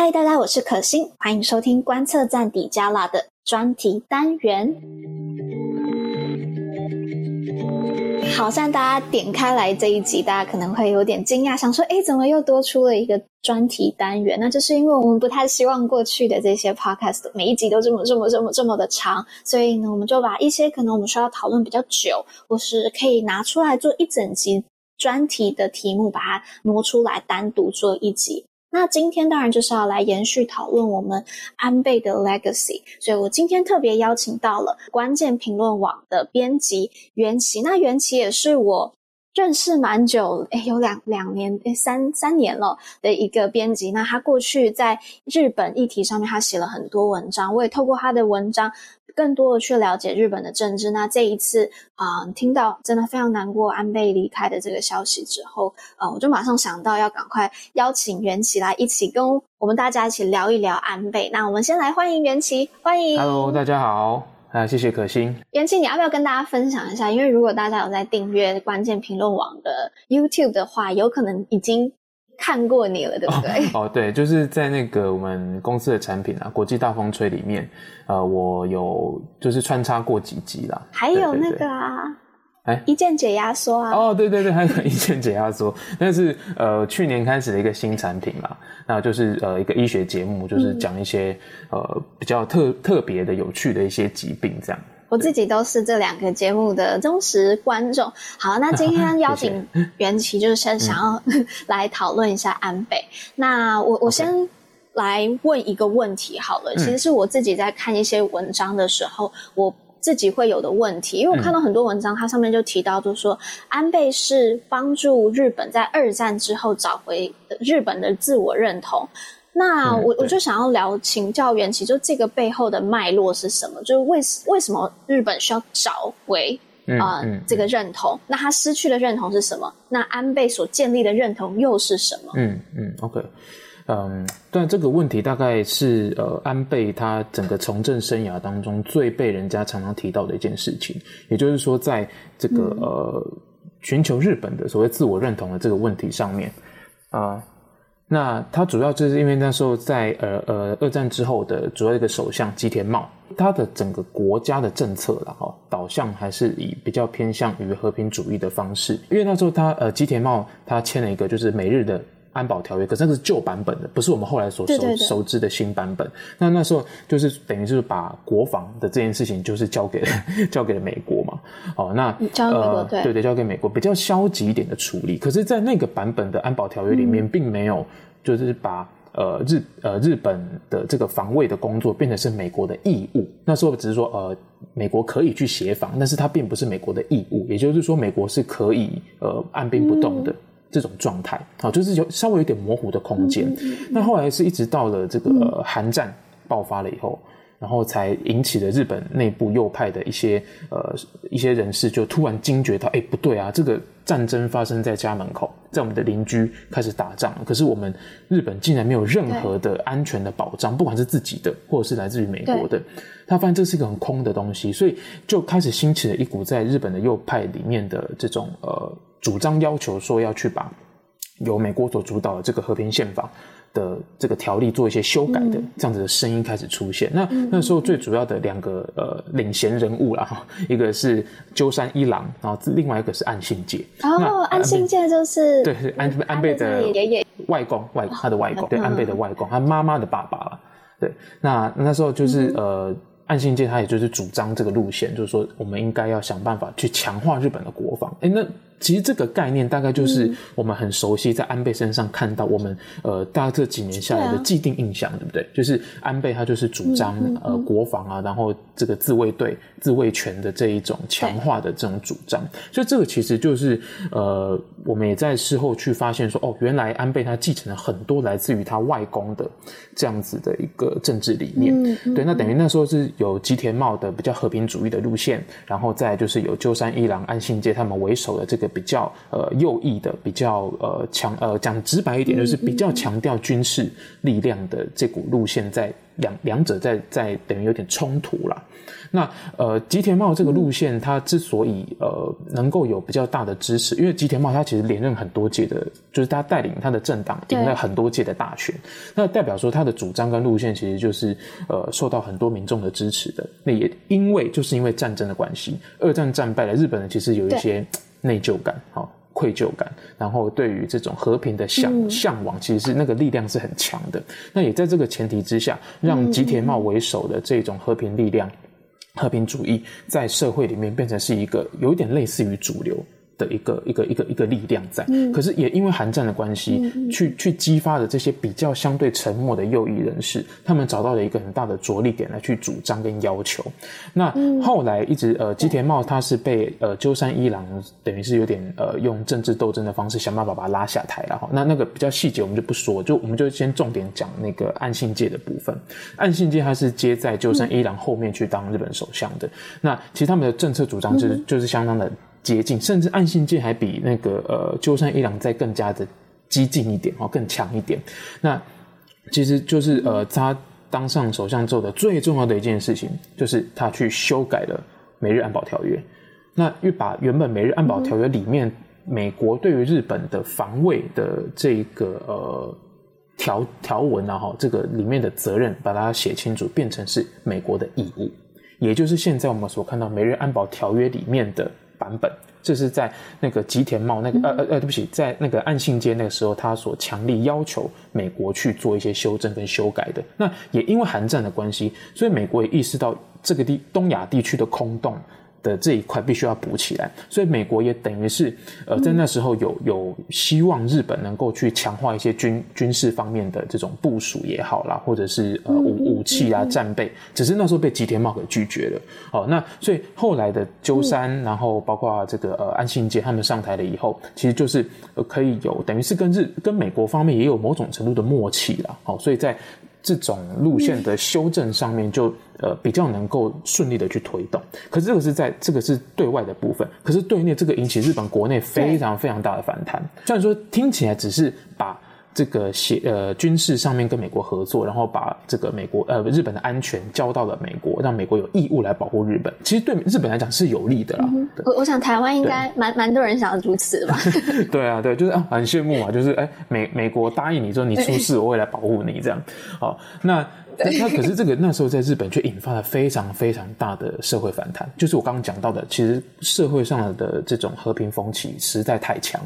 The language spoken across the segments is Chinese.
嗨，大家，我是可心，欢迎收听观测站底加拉的专题单元。好像大家点开来这一集，大家可能会有点惊讶，想说：“诶，怎么又多出了一个专题单元？”那就是因为我们不太希望过去的这些 podcast 每一集都这么、这么、这么、这么的长，所以呢，我们就把一些可能我们需要讨论比较久，或是可以拿出来做一整集专题的题目，把它挪出来单独做一集。那今天当然就是要来延续讨论我们安倍的 legacy，所以我今天特别邀请到了关键评论网的编辑袁琪。那袁琪也是我认识蛮久，诶有两两年，诶三三年了的一个编辑。那他过去在日本议题上面，他写了很多文章，我也透过他的文章。更多的去了解日本的政治。那这一次啊、呃，听到真的非常难过安倍离开的这个消息之后，呃，我就马上想到要赶快邀请元琪来一起跟我们大家一起聊一聊安倍。那我们先来欢迎元琪，欢迎。Hello，大家好，啊，谢谢可心。元琪，你要不要跟大家分享一下？因为如果大家有在订阅关键评论网的 YouTube 的话，有可能已经。看过你了，对不对？哦，哦，对，就是在那个我们公司的产品啊，国际大风吹里面，呃，我有就是穿插过几集啦。还有那个啊，哎，一键解压缩啊。哦，对对对，还有 一键解压缩，那是呃去年开始的一个新产品啦，那就是呃一个医学节目，就是讲一些、嗯、呃比较特特别的、有趣的一些疾病这样。我自己都是这两个节目的忠实观众。好，那今天 邀请袁琪，就是先想要 来讨论一下安倍。嗯、那我我先来问一个问题好了.其实是我自己在看一些文章的时候，嗯、我自己会有的问题，因为我看到很多文章，它上面就提到，就是说安倍是帮助日本在二战之后找回日本的自我认同。那我我就想要聊，请教元琪，就这个背后的脉络是什么？就是为为什么日本需要找回啊、呃嗯嗯、这个认同？那他失去的认同是什么？那安倍所建立的认同又是什么？嗯嗯，OK，嗯，但这个问题大概是呃安倍他整个从政生涯当中最被人家常常提到的一件事情，也就是说，在这个、嗯、呃寻求日本的所谓自我认同的这个问题上面啊。呃那他主要就是因为那时候在呃呃二战之后的主要一个首相吉田茂，他的整个国家的政策啦哈导向还是以比较偏向于和平主义的方式，因为那时候他呃吉田茂他签了一个就是美日的。安保条约，可是那是旧版本的，不是我们后来所熟熟知的新版本。那那时候就是等于就是把国防的这件事情，就是交给了 交给了美国嘛。哦，那交给美国，对、呃、对对，交给美国比较消极一点的处理。可是，在那个版本的安保条约里面，并没有就是把呃日呃日本的这个防卫的工作变成是美国的义务。那时候只是说呃美国可以去协防，但是它并不是美国的义务。也就是说，美国是可以呃按兵不动的。嗯这种状态，好，就是有稍微有点模糊的空间。那、嗯、后来是一直到了这个韩战爆发了以后，嗯、然后才引起了日本内部右派的一些呃一些人士就突然惊觉到，哎，不对啊，这个战争发生在家门口，在我们的邻居开始打仗，可是我们日本竟然没有任何的安全的保障，不管是自己的或者是来自于美国的，他发现这是一个很空的东西，所以就开始兴起了一股在日本的右派里面的这种呃。主张要求说要去把由美国所主导的这个和平宪法的这个条例做一些修改的这样子的声音开始出现。那那时候最主要的两个呃领衔人物啦，哈，一个是鸠山一郎，然后另外一个是岸信介。哦，岸信介就是对，是安安倍的爷爷外公外他的外公，对，安倍的外公，他妈妈的爸爸了。对，那那时候就是呃。岸信介他也就是主张这个路线，就是说我们应该要想办法去强化日本的国防。哎，那其实这个概念大概就是我们很熟悉，在安倍身上看到我们呃，大概这几年下来的既定印象，对不对？就是安倍他就是主张呃国防啊，然后这个自卫队、自卫权的这一种强化的这种主张。所以这个其实就是呃，我们也在事后去发现说，哦，原来安倍他继承了很多来自于他外公的这样子的一个政治理念。对，那等于那时候是。有吉田茂的比较和平主义的路线，然后再就是有鸠山一郎、岸信介他们为首的这个比较呃右翼的，比较呃强呃讲直白一点，就是比较强调军事力量的这股路线在，在两两者在在等于有点冲突啦。那呃吉田茂这个路线，它之所以呃能够有比较大的支持，因为吉田茂他其实连任很多届的，就是他带领他的政党赢了很多届的大选，那代表说他的主张跟路线其实就是呃受到很多民众的支持的。那也因为就是因为战争的关系，二战战败了，日本人其实有一些内疚感，好愧疚感，然后对于这种和平的向向往，其实是那个力量是很强的。那也在这个前提之下，让吉田茂为首的这种和平力量。和平主义在社会里面变成是一个有点类似于主流。的一个一个一个一个力量在，嗯、可是也因为韩战的关系，嗯、去去激发了这些比较相对沉默的右翼人士，他们找到了一个很大的着力点来去主张跟要求。那后来一直呃，吉田茂他是被呃鸠山一郎等于是有点呃用政治斗争的方式想办法把他拉下台了哈。那那个比较细节我们就不说，就我们就先重点讲那个岸信介的部分。岸信介他是接在鸠山一郎后面去当日本首相的。嗯、那其实他们的政策主张就是、嗯、就是相当的。接近，甚至岸信介还比那个呃鸠山一郎再更加的激进一点哦，更强一点。那其实就是呃，他当上首相之后的最重要的一件事情，就是他去修改了美日安保条约。那又把原本美日安保条约里面美国对于日本的防卫的这个呃条条文啊哈，这个里面的责任把它写清楚，变成是美国的义务，也就是现在我们所看到美日安保条约里面的。版本，这是在那个吉田茂那个呃呃呃，对不起，在那个岸信介那个时候，他所强力要求美国去做一些修正跟修改的。那也因为韩战的关系，所以美国也意识到这个地东亚地区的空洞。的这一块必须要补起来，所以美国也等于是呃，在那时候有有希望日本能够去强化一些军军事方面的这种部署也好啦，或者是呃武武器啊战备，只是那时候被吉田茂给拒绝了。哦，那所以后来的鸠山，然后包括这个呃安信介他们上台了以后，其实就是呃可以有等于是跟日跟美国方面也有某种程度的默契啦。哦，所以在。这种路线的修正上面就呃比较能够顺利的去推动，可是这个是在这个是对外的部分，可是对内这个引起日本国内非常非常大的反弹。虽然说听起来只是把。这个协呃军事上面跟美国合作，然后把这个美国呃日本的安全交到了美国，让美国有义务来保护日本。其实对日本来讲是有利的啦。我、我想台湾应该蛮蛮多人想要如此吧？对啊，对，就是啊，很羡慕嘛，就是哎美美国答应你说你出事我会来保护你这样。好，那那可是这个那时候在日本却引发了非常非常大的社会反弹，就是我刚刚讲到的，其实社会上的这种和平风气实在太强，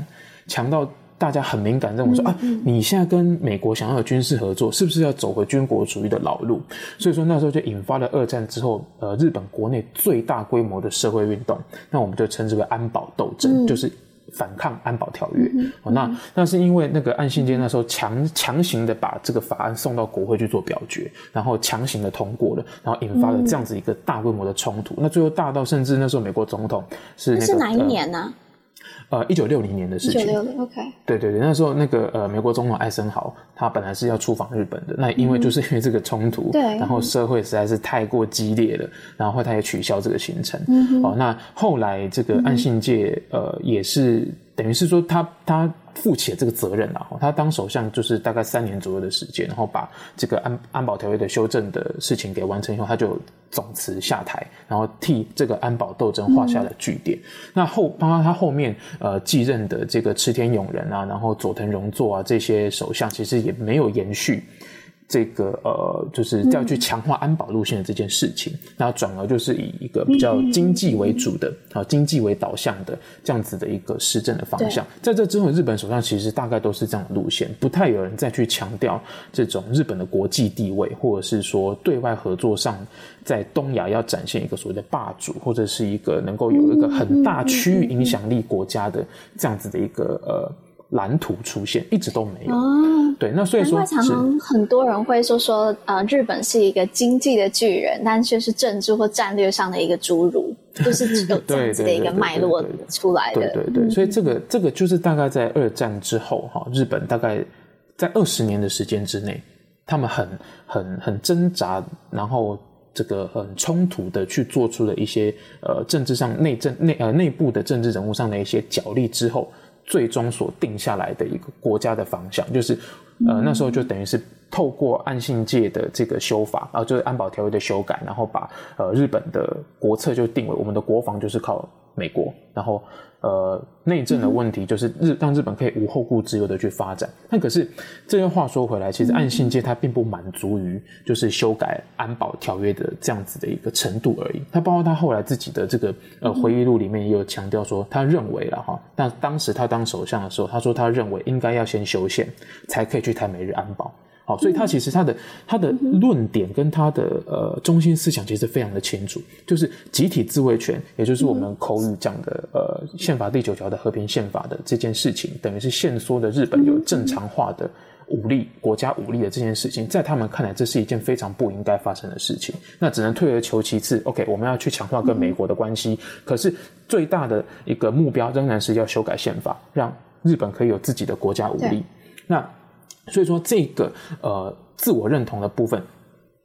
强到。大家很敏感，认为说啊，你现在跟美国想要有军事合作，是不是要走回军国主义的老路？所以说那时候就引发了二战之后，呃，日本国内最大规模的社会运动，那我们就称之为安保斗争，就是反抗安保条约。哦，那那是因为那个岸信介那时候强强行的把这个法案送到国会去做表决，然后强行的通过了，然后引发了这样子一个大规模的冲突。那最后大到甚至那时候美国总统是那个，是哪一年呢？呃呃，一九六零年的事情。一九六零，OK。对对对，那时候那个呃，美国总统艾森豪他本来是要出访日本的，那因为就是因为这个冲突，对、嗯，然后社会实在是太过激烈了，然后他也取消这个行程。嗯。哦，那后来这个暗信界呃也是等于是说他他。负起了这个责任了，他当首相就是大概三年左右的时间，然后把这个安安保条约的修正的事情给完成以后，他就总辞下台，然后替这个安保斗争画下了句点。嗯、那后包括他后面呃继任的这个池田勇人啊，然后佐藤荣作啊这些首相，其实也没有延续。这个呃，就是要去强化安保路线的这件事情，那转而就是以一个比较经济为主的啊，经济为导向的这样子的一个施政的方向。在这之后，日本首相其实大概都是这样的路线，不太有人再去强调这种日本的国际地位，或者是说对外合作上，在东亚要展现一个所谓的霸主，或者是一个能够有一个很大区域影响力国家的这样子的一个呃。蓝图出现一直都没有哦，对，那所以说，常常很多人会说说，呃，日本是一个经济的巨人，但却是政治或战略上的一个侏儒，就是有这样子的一个脉络出来的。对对对，所以这个这个就是大概在二战之后哈，日本大概在二十年的时间之内，他们很很很挣扎，然后这个很冲突的去做出了一些呃政治上内政内呃内部的政治人物上的一些角力之后，最终所定下来的一个国家的方向，就是呃那时候就等于是透过安信界的这个修法，然后就是安保条约的修改，然后把呃日本的国策就定为我们的国防就是靠美国，然后。呃，内政的问题就是日让日本可以无后顾之忧的去发展。那可是这些话说回来，其实岸信介他并不满足于就是修改安保条约的这样子的一个程度而已。他包括他后来自己的这个呃回忆录里面也有强调说，他认为了哈，那当时他当首相的时候，他说他认为应该要先修宪，才可以去谈美日安保。好，所以他其实他的他的论点跟他的呃中心思想其实非常的清楚，就是集体自卫权，也就是我们口语讲的呃宪法第九条的和平宪法的这件事情，等于是限缩的日本有正常化的武力国家武力的这件事情，在他们看来这是一件非常不应该发生的事情，那只能退而求其次。OK，我们要去强化跟美国的关系，可是最大的一个目标仍然是要修改宪法，让日本可以有自己的国家武力。那所以说，这个呃自我认同的部分，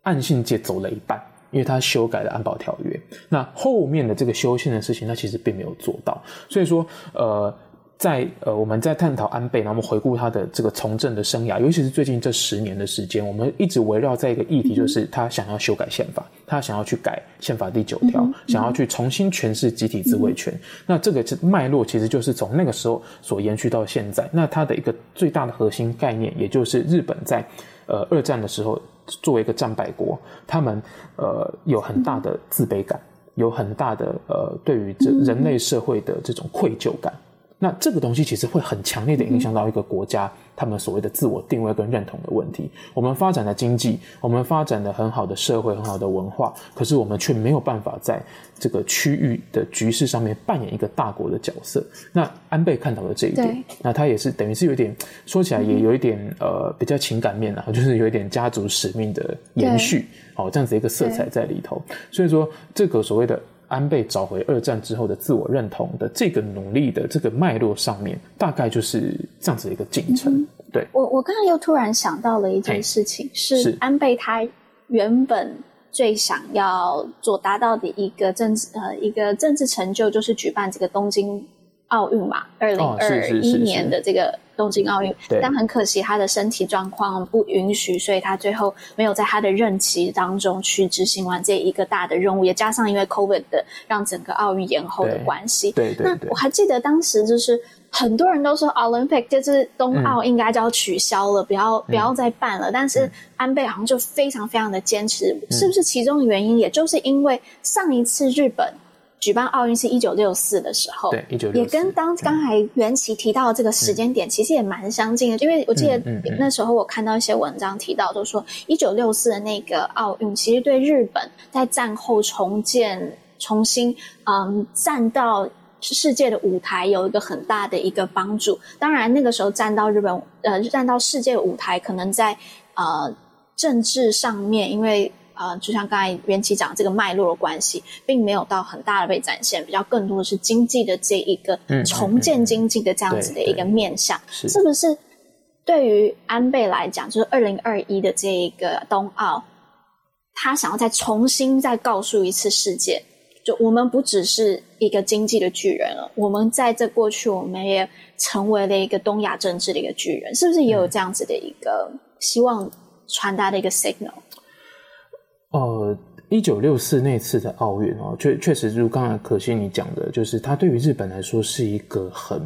暗信界走了一半，因为他修改了安保条约。那后面的这个修宪的事情，他其实并没有做到。所以说，呃。在呃，我们在探讨安倍，然后我们回顾他的这个从政的生涯，尤其是最近这十年的时间，我们一直围绕在一个议题，就是他想要修改宪法，他想要去改宪法第九条，想要去重新诠释集体自卫权。那这个脉络其实就是从那个时候所延续到现在。那它的一个最大的核心概念，也就是日本在呃二战的时候作为一个战败国，他们呃有很大的自卑感，有很大的呃对于这人类社会的这种愧疚感。那这个东西其实会很强烈的影响到一个国家，他们所谓的自我定位跟认同的问题。我们发展的经济，我们发展的很好的社会，很好的文化，可是我们却没有办法在这个区域的局势上面扮演一个大国的角色。那安倍看到了这一点，那他也是等于是有点说起来也有一点呃比较情感面，然后就是有一点家族使命的延续，哦这样子一个色彩在里头。所以说这个所谓的。安倍找回二战之后的自我认同的这个努力的这个脉络上面，大概就是这样子的一个进程。嗯、对，我，我刚刚又突然想到了一件事情，是安倍他原本最想要做达到的一个政治呃一个政治成就，就是举办这个东京奥运嘛，二零二一年的这个。东京奥运，但很可惜他的身体状况不允许，所以他最后没有在他的任期当中去执行完这一个大的任务。也加上因为 COVID 的让整个奥运延后的关系。对对，对。那我还记得当时就是很多人都说 Olympic 就是冬奥应该就要取消了，嗯、不要不要再办了。但是安倍好像就非常非常的坚持，嗯、是不是其中的原因？也就是因为上一次日本。举办奥运是一九六四的时候，对，一九六四，也跟当刚才袁琪提到的这个时间点，其实也蛮相近的。嗯、因为我记得那时候我看到一些文章提到，都说一九六四的那个奥运，其实对日本在战后重建、重新嗯站到世界的舞台有一个很大的一个帮助。当然，那个时候站到日本呃站到世界舞台，可能在呃政治上面，因为。呃，就像刚才袁琪讲这个脉络的关系，并没有到很大的被展现，比较更多的是经济的这一个重建经济的这样子的一个面向，嗯嗯嗯、是不是？对于安倍来讲，就是二零二一的这一个冬奥，他想要再重新再告诉一次世界，就我们不只是一个经济的巨人了，我们在这过去，我们也成为了一个东亚政治的一个巨人，是不是也有这样子的一个希望传达的一个 signal？呃，一九六四那次的奥运哦，确确实如刚才可心你讲的，就是它对于日本来说是一个很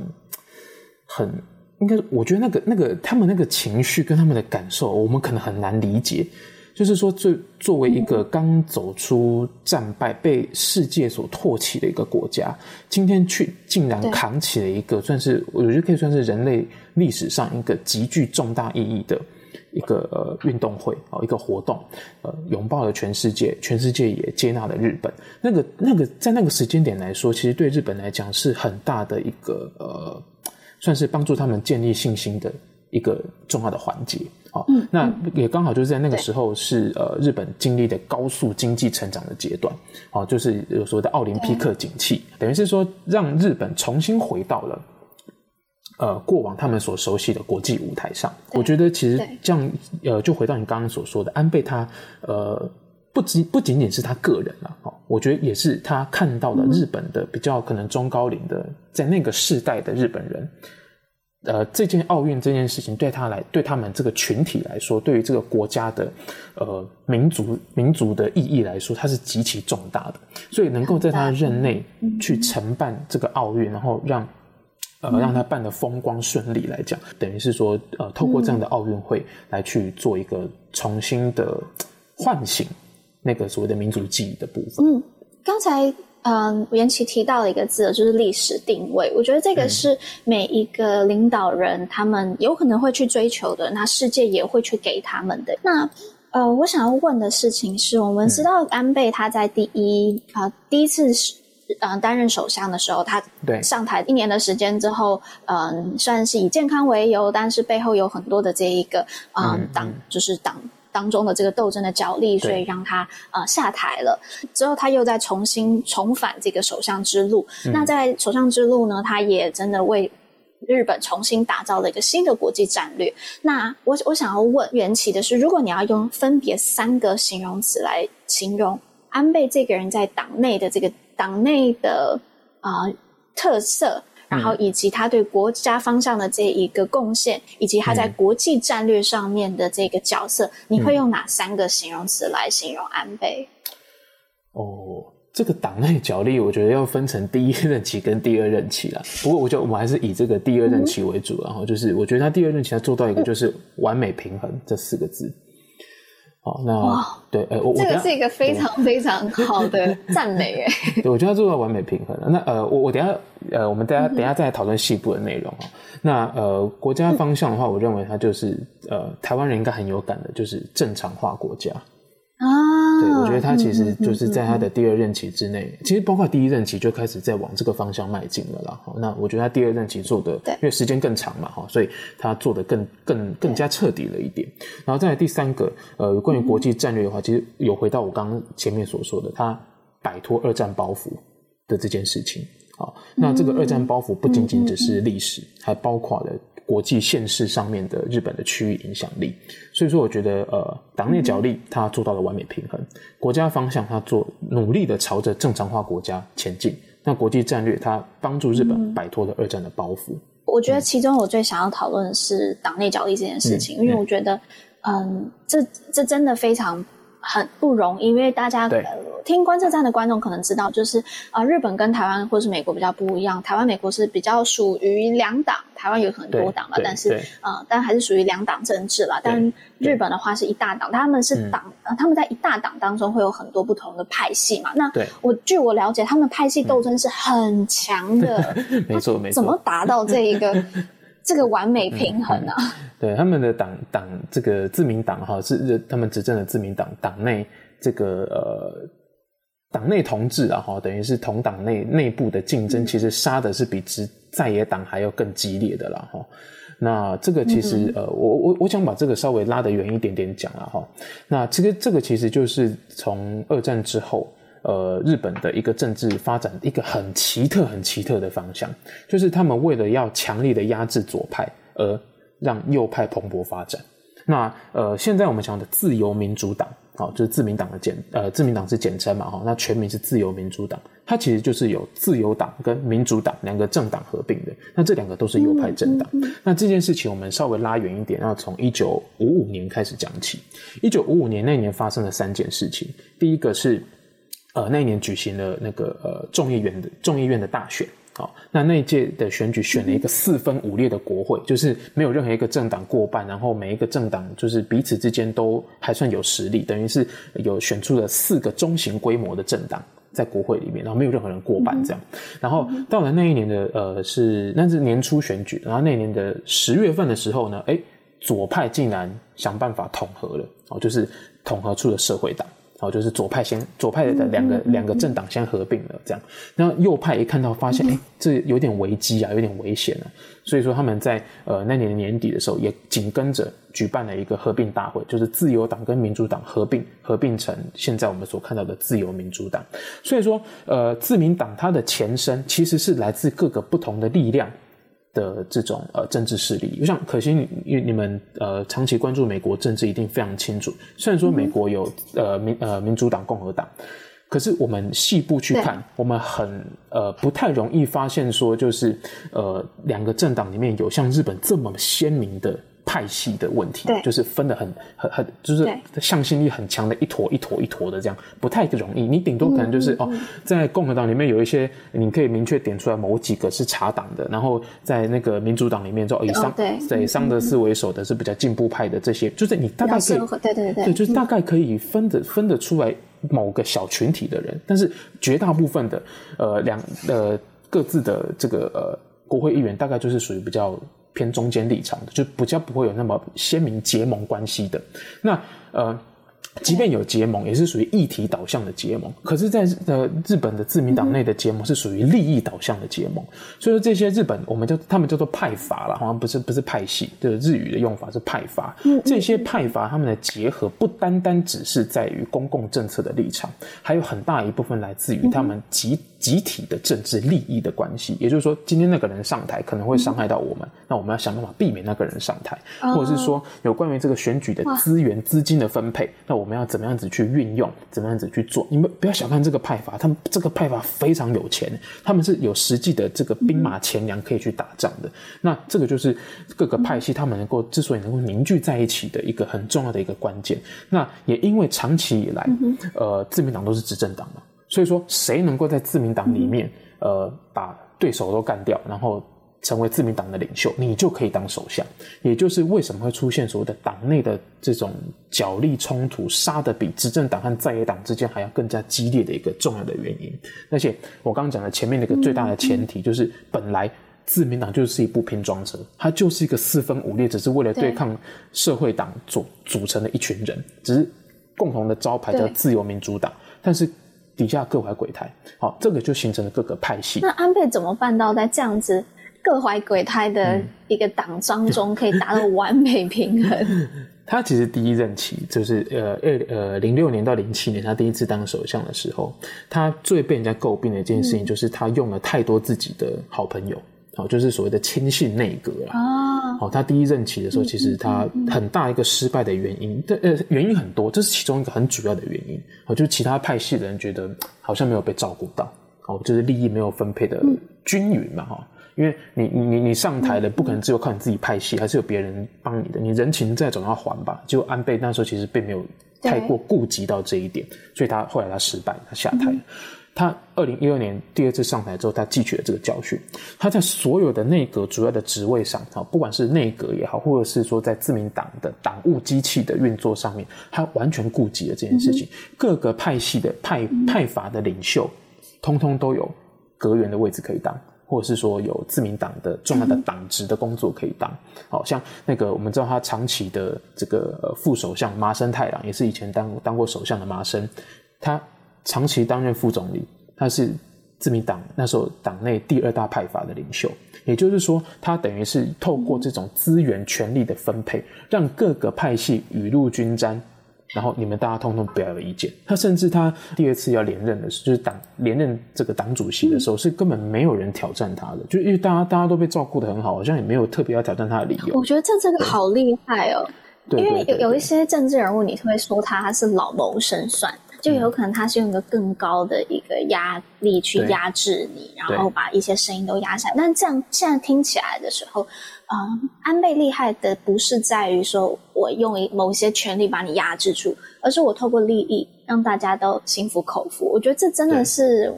很应该，我觉得那个那个他们那个情绪跟他们的感受，我们可能很难理解。就是说，作作为一个刚走出战败、被世界所唾弃的一个国家，今天去竟然扛起了一个算是我觉得可以算是人类历史上一个极具重大意义的。一个呃运动会啊，一个活动，呃，拥抱了全世界，全世界也接纳了日本。那个那个在那个时间点来说，其实对日本来讲是很大的一个呃，算是帮助他们建立信心的一个重要的环节。好，嗯，那也刚好就是在那个时候是呃日本经历的高速经济成长的阶段。好，就是有所谓的奥林匹克景气，等于是说让日本重新回到了。呃，过往他们所熟悉的国际舞台上，我觉得其实这样，呃，就回到你刚刚所说的，安倍他，呃，不仅不仅仅是他个人了，哦，我觉得也是他看到了日本的比较可能中高龄的，在那个世代的日本人。呃，这件奥运这件事情对他来，对他们这个群体来说，对于这个国家的呃民族民族的意义来说，它是极其重大的。所以能够在他任内去承办这个奥运，然后让呃让他办得风光顺利来讲，等于是说呃透过这样的奥运会来去做一个重新的唤醒那个所谓的民族记忆的部分。嗯，刚才。嗯，元琪提到了一个字，就是历史定位。我觉得这个是每一个领导人他们有可能会去追求的，那世界也会去给他们的。那呃，我想要问的事情是，我们知道安倍他在第一啊、呃、第一次呃担任首相的时候，他上台一年的时间之后，嗯、呃，虽然是以健康为由，但是背后有很多的这一个呃党、嗯，就是党。当中的这个斗争的角力，所以让他呃下台了。之后他又再重新重返这个首相之路。嗯。那在首相之路呢，他也真的为日本重新打造了一个新的国际战略。那我我想要问元起的是，如果你要用分别三个形容词来形容安倍这个人在党内的这个党内的啊、呃、特色。然后以及他对国家方向的这一个贡献，以及他在国际战略上面的这个角色，嗯、你会用哪三个形容词来形容安倍？哦，这个党内角力，我觉得要分成第一任期跟第二任期啦。不过，我觉得我们还是以这个第二任期为主，然后就是我觉得他第二任期他做到一个就是完美平衡这四个字。好，那对，呃，我这个是一个非常非常好的 赞美，诶。对，我觉得他做到完美平衡了。那呃，我我等下，呃，我们等下等下再来讨论细部的内容啊。那呃，国家方向的话，我认为它就是呃，台湾人应该很有感的，就是正常化国家。啊，对，我觉得他其实就是在他的第二任期之内，其实包括第一任期就开始在往这个方向迈进了啦。那我觉得他第二任期做的，因为时间更长嘛，哈，所以他做的更更更加彻底了一点。然后再来第三个，呃，关于国际战略的话，嗯、其实有回到我刚刚前面所说的，他摆脱二战包袱的这件事情。好，那这个二战包袱不仅仅只是历史，还包括了。国际现实上面的日本的区域影响力，所以说我觉得呃，党内角力它做到了完美平衡，国家方向它做努力的朝着正常化国家前进，那国际战略它帮助日本摆脱了二战的包袱。我觉得其中我最想要讨论的是党内角力这件事情，嗯、因为我觉得嗯，这这真的非常。很不容易，因为大家听观测站的观众可能知道，就是啊、呃，日本跟台湾或是美国比较不一样。台湾、美国是比较属于两党，台湾有很多党嘛，但是呃，但还是属于两党政治啦。但日本的话是一大党，他们是党、嗯，他们在一大党当中会有很多不同的派系嘛。那我据我了解，他们派系斗争是很强的。没错，没错。怎么达到这一个这个完美平衡呢、啊？对他们的党党这个自民党哈是他们执政的自民党党内这个呃党内同志啊哈等于是同党内内部的竞争，其实杀的是比执在野党还要更激烈的啦哈。那这个其实、嗯、呃我我我想把这个稍微拉得远一点点讲了哈。那其实这个其实就是从二战之后呃日本的一个政治发展一个很奇特很奇特的方向，就是他们为了要强力的压制左派而。让右派蓬勃发展。那呃，现在我们讲的自由民主党，好，就是自民党的简呃，自民党是简称嘛，哈，那全名是自由民主党。它其实就是有自由党跟民主党两个政党合并的。那这两个都是右派政党。那这件事情我们稍微拉远一点，要从一九五五年开始讲起。一九五五年那年发生了三件事情。第一个是呃，那一年举行了那个呃众议院的众议院的大选。好，那那一届的选举选了一个四分五裂的国会，就是没有任何一个政党过半，然后每一个政党就是彼此之间都还算有实力，等于是有选出了四个中型规模的政党在国会里面，然后没有任何人过半这样。然后到了那一年的呃是那是年初选举，然后那一年的十月份的时候呢，哎，左派竟然想办法统合了，哦，就是统合出了社会党。哦，就是左派先，左派的两个两个政党先合并了，这样。然后右派一看到，发现，哎，这有点危机啊，有点危险啊。所以说他们在呃那年年底的时候，也紧跟着举办了一个合并大会，就是自由党跟民主党合并，合并成现在我们所看到的自由民主党。所以说，呃，自民党它的前身其实是来自各个不同的力量的这种呃政治势力。我想可惜你因为你们呃长期关注美国政治，一定非常清楚。虽然说美国有呃民呃民主党、共和党。可是我们细部去看，我们很呃不太容易发现说，就是呃两个政党里面有像日本这么鲜明的派系的问题，就是分得很很很，就是向心力很强的一坨一坨一坨的这样，不太容易。你顶多可能就是、嗯、哦，在共和党里面有一些，你可以明确点出来某几个是查党的，然后在那个民主党里面就以桑、哦、对对桑德斯为首的是比较进步派的这些，就是你大概可以对对对对，对就是大概可以分得分得出来。某个小群体的人，但是绝大部分的呃两呃各自的这个呃国会议员，大概就是属于比较偏中间立场的，就比较不会有那么鲜明结盟关系的。那呃。即便有结盟，也是属于议题导向的结盟。可是，在呃日本的自民党内的结盟是属于利益导向的结盟。所以说，这些日本我们叫他们叫做派阀啦，好像不是不是派系，就是日语的用法是派阀。这些派阀他们的结合不单单只是在于公共政策的立场，还有很大一部分来自于他们集。集体的政治利益的关系，也就是说，今天那个人上台可能会伤害到我们，嗯、那我们要想办法避免那个人上台，哦、或者是说有关于这个选举的资源、资金的分配，那我们要怎么样子去运用，怎么样子去做？你们不要小看这个派阀，他们这个派阀非常有钱，他们是有实际的这个兵马钱粮可以去打仗的。嗯、那这个就是各个派系他们能够之所以能够凝聚在一起的一个很重要的一个关键。那也因为长期以来，嗯、呃，自民党都是执政党嘛。所以说，谁能够在自民党里面，呃，把对手都干掉，然后成为自民党的领袖，你就可以当首相。也就是为什么会出现所谓的党内的这种角力冲突，杀得比执政党和在野党之间还要更加激烈的一个重要的原因。而且我刚刚讲的前面那个最大的前提，就是本来自民党就是一部拼装车，它就是一个四分五裂，只是为了对抗社会党组组成的一群人，只是共同的招牌叫自由民主党，但是。底下各怀鬼胎，好，这个就形成了各个派系。那安倍怎么办到在这样子各怀鬼胎的一个党章中，可以达到完美平衡？嗯、他其实第一任期就是呃二呃零六年到零七年，他第一次当首相的时候，他最被人家诟病的一件事情就是他用了太多自己的好朋友。好，就是所谓的亲信内阁啦。啊，好，他第一任期的时候，其实他很大一个失败的原因，这呃原因很多，这是其中一个很主要的原因。好，就是其他派系的人觉得好像没有被照顾到，哦，就是利益没有分配的均匀嘛，哈。因为你你你上台了，不可能只有靠你自己派系，还是有别人帮你的，你人情债总要还吧。就安倍那时候其实并没有太过顾及到这一点，所以他后来他失败，他下台了。他二零一二年第二次上台之后，他汲取了这个教训。他在所有的内阁主要的职位上，啊，不管是内阁也好，或者是说在自民党的党务机器的运作上面，他完全顾及了这件事情。各个派系的派派阀的领袖，通通都有阁员的位置可以当，或者是说有自民党的重要的党职的工作可以当。好像那个我们知道他长期的这个副首相麻生太郎，也是以前当当过首相的麻生，他。长期担任副总理，他是自民党那时候党内第二大派阀的领袖，也就是说，他等于是透过这种资源权力的分配，让各个派系雨露均沾，然后你们大家通通不要有意见。他甚至他第二次要连任的时候，就是党连任这个党主席的时候，是根本没有人挑战他的，就因为大家大家都被照顾得很好，好像也没有特别要挑战他的理由。我觉得这这个好厉害哦，因为有有一些政治人物，你会说他他是老谋深算。就有可能他是用一个更高的一个压力去压制你，然后把一些声音都压下来。但这样现在听起来的时候，嗯，安倍厉害的不是在于说我用某些权力把你压制住，而是我透过利益让大家都心服口服。我觉得这真的是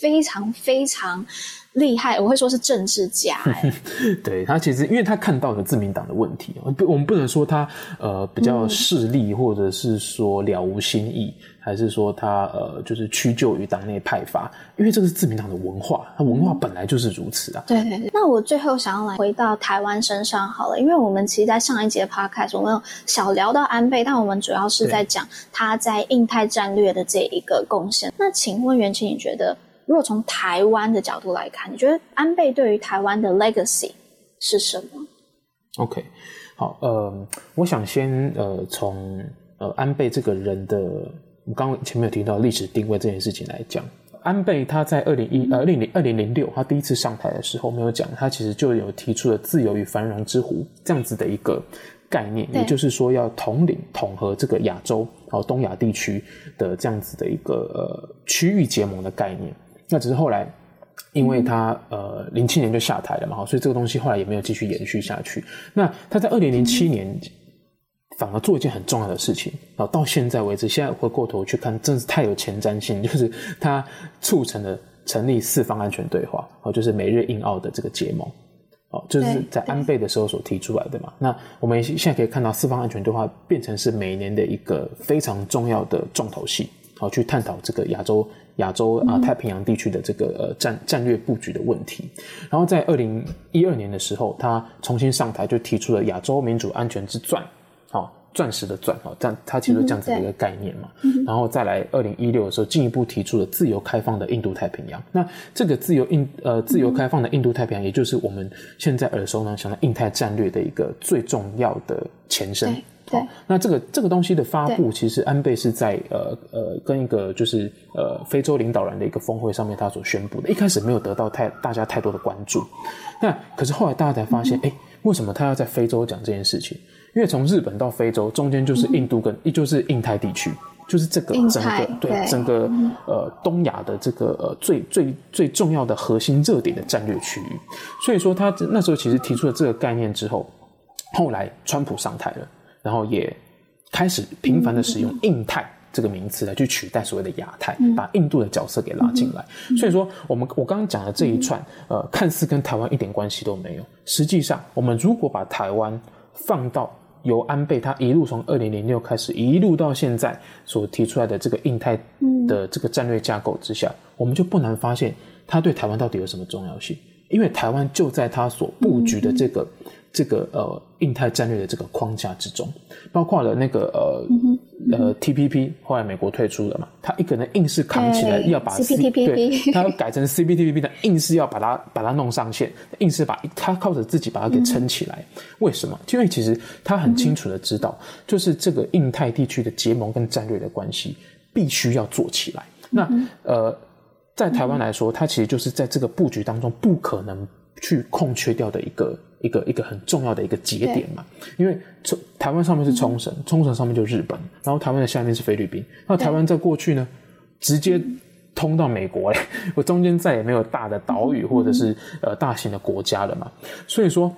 非常非常厉害，我会说是政治家。对，他其实，因为他看到了自民党的问题，不，我们不能说他呃比较势利，或者是说了无新意，还是说他呃就是屈就于党内派阀，因为这个是自民党的文化，他文化本来就是如此啊。对对对。那我最后想要来回到台湾身上好了，因为我们其实，在上一节 podcast 我们有小聊到安倍，但我们主要是在讲他在印太战略的这一个贡献。那请问元庆，你觉得？如果从台湾的角度来看，你觉得安倍对于台湾的 legacy 是什么？OK，好，呃，我想先呃从呃安倍这个人的，我刚刚前面有提到历史定位这件事情来讲，安倍他在二零一呃二零零二零零六他第一次上台的时候没有讲，他其实就有提出了自由与繁荣之湖这样子的一个概念，也就是说要统领统合这个亚洲哦东亚地区的这样子的一个呃区域结盟的概念。那只是后来。因为他呃零七年就下台了嘛，所以这个东西后来也没有继续延续下去。那他在二零零七年反而做一件很重要的事情，然后到现在为止，现在回过头去看，真是太有前瞻性，就是他促成了成立四方安全对话，哦，就是美日印澳的这个结盟，哦，就是在安倍的时候所提出来的嘛。那我们现在可以看到四方安全对话变成是每年的一个非常重要的重头戏，好，去探讨这个亚洲。亚洲啊，太平洋地区的这个呃战战略布局的问题，然后在二零一二年的时候，他重新上台就提出了亚洲民主安全之钻，好，钻石的钻，好，这样他提出这样子的一个概念嘛，嗯、然后再来二零一六的时候，进一步提出了自由开放的印度太平洋。那这个自由印呃自由开放的印度太平洋，也就是我们现在耳熟能详的印太战略的一个最重要的前身。对，那这个这个东西的发布，其实安倍是在呃呃跟一个就是呃非洲领导人的一个峰会上面他所宣布的。一开始没有得到太大家太多的关注，那可是后来大家才发现，哎、嗯，为什么他要在非洲讲这件事情？因为从日本到非洲中间就是印度跟也、嗯、就是印太地区，就是这个整个对，对整个呃东亚的这个呃最最最重要的核心热点的战略区域。所以说他那时候其实提出了这个概念之后，后来川普上台了。然后也开始频繁的使用“印太”这个名词来去取代所谓的亚太，把印度的角色给拉进来。所以说，我们我刚刚讲的这一串，呃，看似跟台湾一点关系都没有。实际上，我们如果把台湾放到由安倍他一路从二零零六开始一路到现在所提出来的这个印太的这个战略架构之下，我们就不难发现他对台湾到底有什么重要性。因为台湾就在他所布局的这个。这个呃，印太战略的这个框架之中，包括了那个呃、嗯、呃 TPP，后来美国退出了嘛，他一个人硬是扛起来要把 C, CPTPP，对，他要改成 CPTPP 的，硬是要把它把它弄上线，硬是把他靠着自己把它给撑起来。嗯、为什么？因为其实他很清楚的知道，嗯、就是这个印太地区的结盟跟战略的关系必须要做起来。那、嗯、呃，在台湾来说，它其实就是在这个布局当中不可能去空缺掉的一个。一个一个很重要的一个节点嘛，因为冲台湾上面是冲绳，冲绳上面就是日本，然后台湾的下面是菲律宾。那台湾在过去呢，直接通到美国嘞，我中间再也没有大的岛屿或者是呃大型的国家了嘛。所以说，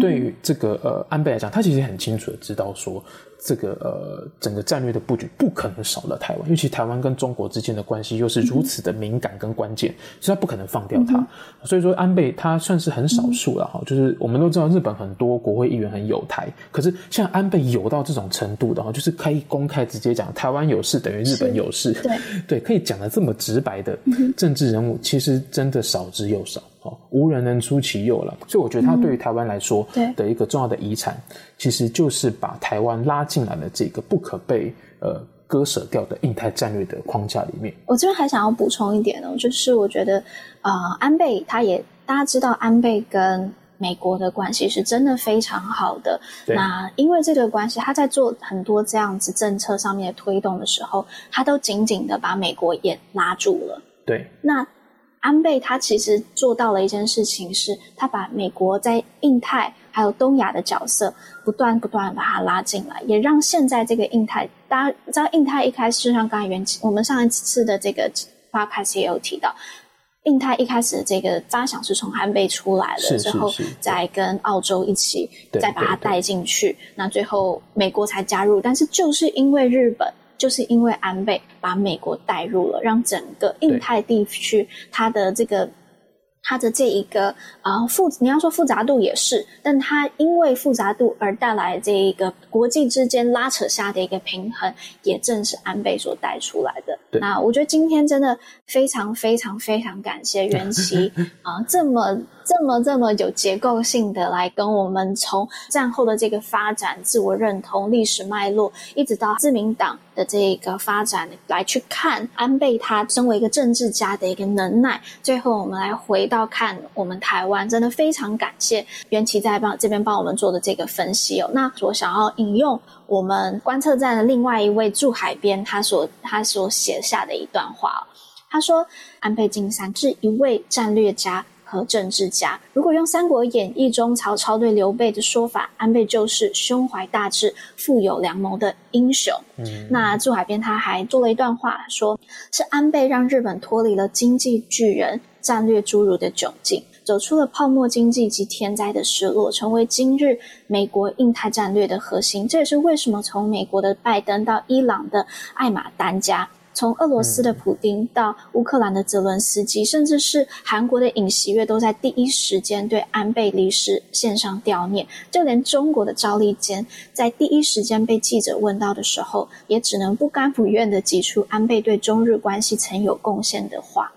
对于这个呃安倍来讲，他其实很清楚的知道说。这个呃，整个战略的布局不可能少了台湾，尤其台湾跟中国之间的关系又是如此的敏感跟关键，所以他不可能放掉它。嗯、所以说，安倍他算是很少数了哈、嗯。就是我们都知道，日本很多国会议员很有台，可是像安倍有到这种程度的哈，就是可以公开直接讲台湾有事等于日本有事，对对，可以讲的这么直白的政治人物，其实真的少之又少。哦，无人能出其右了，所以我觉得他对于台湾来说的一个重要的遗产，嗯、其实就是把台湾拉进来了这个不可被呃割舍掉的印太战略的框架里面。我这边还想要补充一点呢，就是我觉得呃，安倍他也大家知道，安倍跟美国的关系是真的非常好的。那因为这个关系，他在做很多这样子政策上面的推动的时候，他都紧紧的把美国也拉住了。对，那。安倍他其实做到了一件事情，是他把美国在印太还有东亚的角色不断不断把它拉进来，也让现在这个印太，大家知道印太一开始就像刚才元我们上一次的这个 podcast 也有提到，印太一开始这个发想是从安倍出来了之后，再跟澳洲一起再把它带进去，那最后美国才加入，但是就是因为日本。就是因为安倍把美国带入了，让整个印太地区它的这个。它的这一个啊复，你要说复杂度也是，但它因为复杂度而带来这一个国际之间拉扯下的一个平衡，也正是安倍所带出来的。那我觉得今天真的非常非常非常感谢袁琪啊，这么这么这么有结构性的来跟我们从战后的这个发展、自我认同、历史脉络，一直到自民党的这个发展来去看安倍他身为一个政治家的一个能耐。最后我们来回。到看我们台湾，真的非常感谢元琪在帮这边帮我们做的这个分析哦。那我想要引用我们观测站的另外一位驻海边他所他所写下的一段话，他说，安倍晋三是一位战略家和政治家。如果用《三国演义》中曹操对刘备的说法，安倍就是胸怀大志、富有良谋的英雄。嗯，那驻海边他还做了一段话，说是安倍让日本脱离了经济巨人、战略侏儒的窘境，走出了泡沫经济及天灾的失落，成为今日美国印太战略的核心。这也是为什么从美国的拜登到伊朗的艾玛丹加。从俄罗斯的普丁到乌克兰的泽伦斯基，甚至是韩国的尹锡悦，都在第一时间对安倍离世献上悼念。就连中国的赵立坚，在第一时间被记者问到的时候，也只能不甘不愿地挤出安倍对中日关系曾有贡献的话。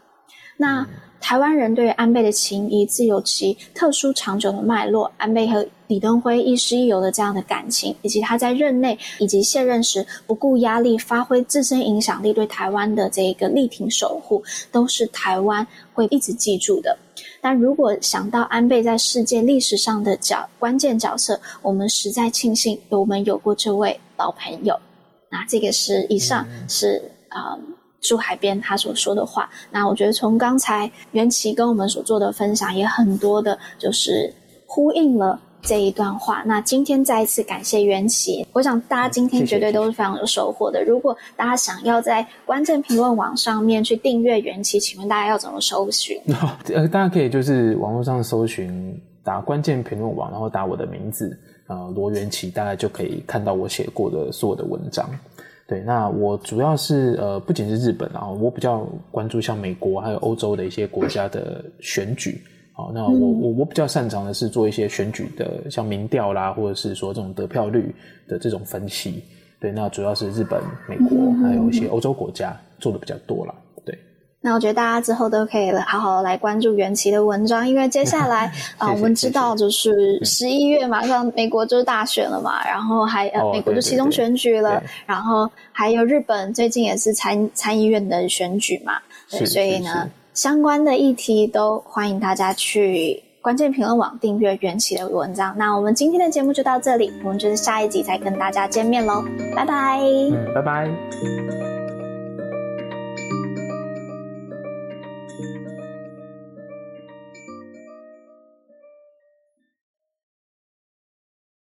那台湾人对安倍的情谊，自有其特殊长久的脉络。安倍和李登辉亦师亦友的这样的感情，以及他在任内以及卸任时不顾压力发挥自身影响力对台湾的这个力挺守护，都是台湾会一直记住的。但如果想到安倍在世界历史上的角关键角色，我们实在庆幸我们有过这位老朋友。那这个是以上是啊。嗯驻海边他所说的话，那我觉得从刚才袁琪跟我们所做的分享，也很多的，就是呼应了这一段话。那今天再一次感谢袁琪，我想大家今天绝对都是非常有收获的。如果大家想要在关键评论网上面去订阅袁琪，请问大家要怎么搜寻？呃，大家可以就是网络上搜寻，打关键评论网，然后打我的名字，呃，罗元琪，大概就可以看到我写过的所有的文章。对，那我主要是呃，不仅是日本啊，我比较关注像美国还有欧洲的一些国家的选举。好，那我我我比较擅长的是做一些选举的，像民调啦，或者是说这种得票率的这种分析。对，那主要是日本、美国还有一些欧洲国家做的比较多啦。那我觉得大家之后都可以好好来关注袁琪的文章，因为接下来 啊、呃，我们知道就是十一月马上美国就是大选了嘛，然后还呃美国就其中选举了，然后还有日本最近也是参参议院的选举嘛，对，所以呢相关的议题都欢迎大家去关键评论网订阅袁琪的文章。那我们今天的节目就到这里，我们就是下一集再跟大家见面喽，拜拜，嗯，拜拜。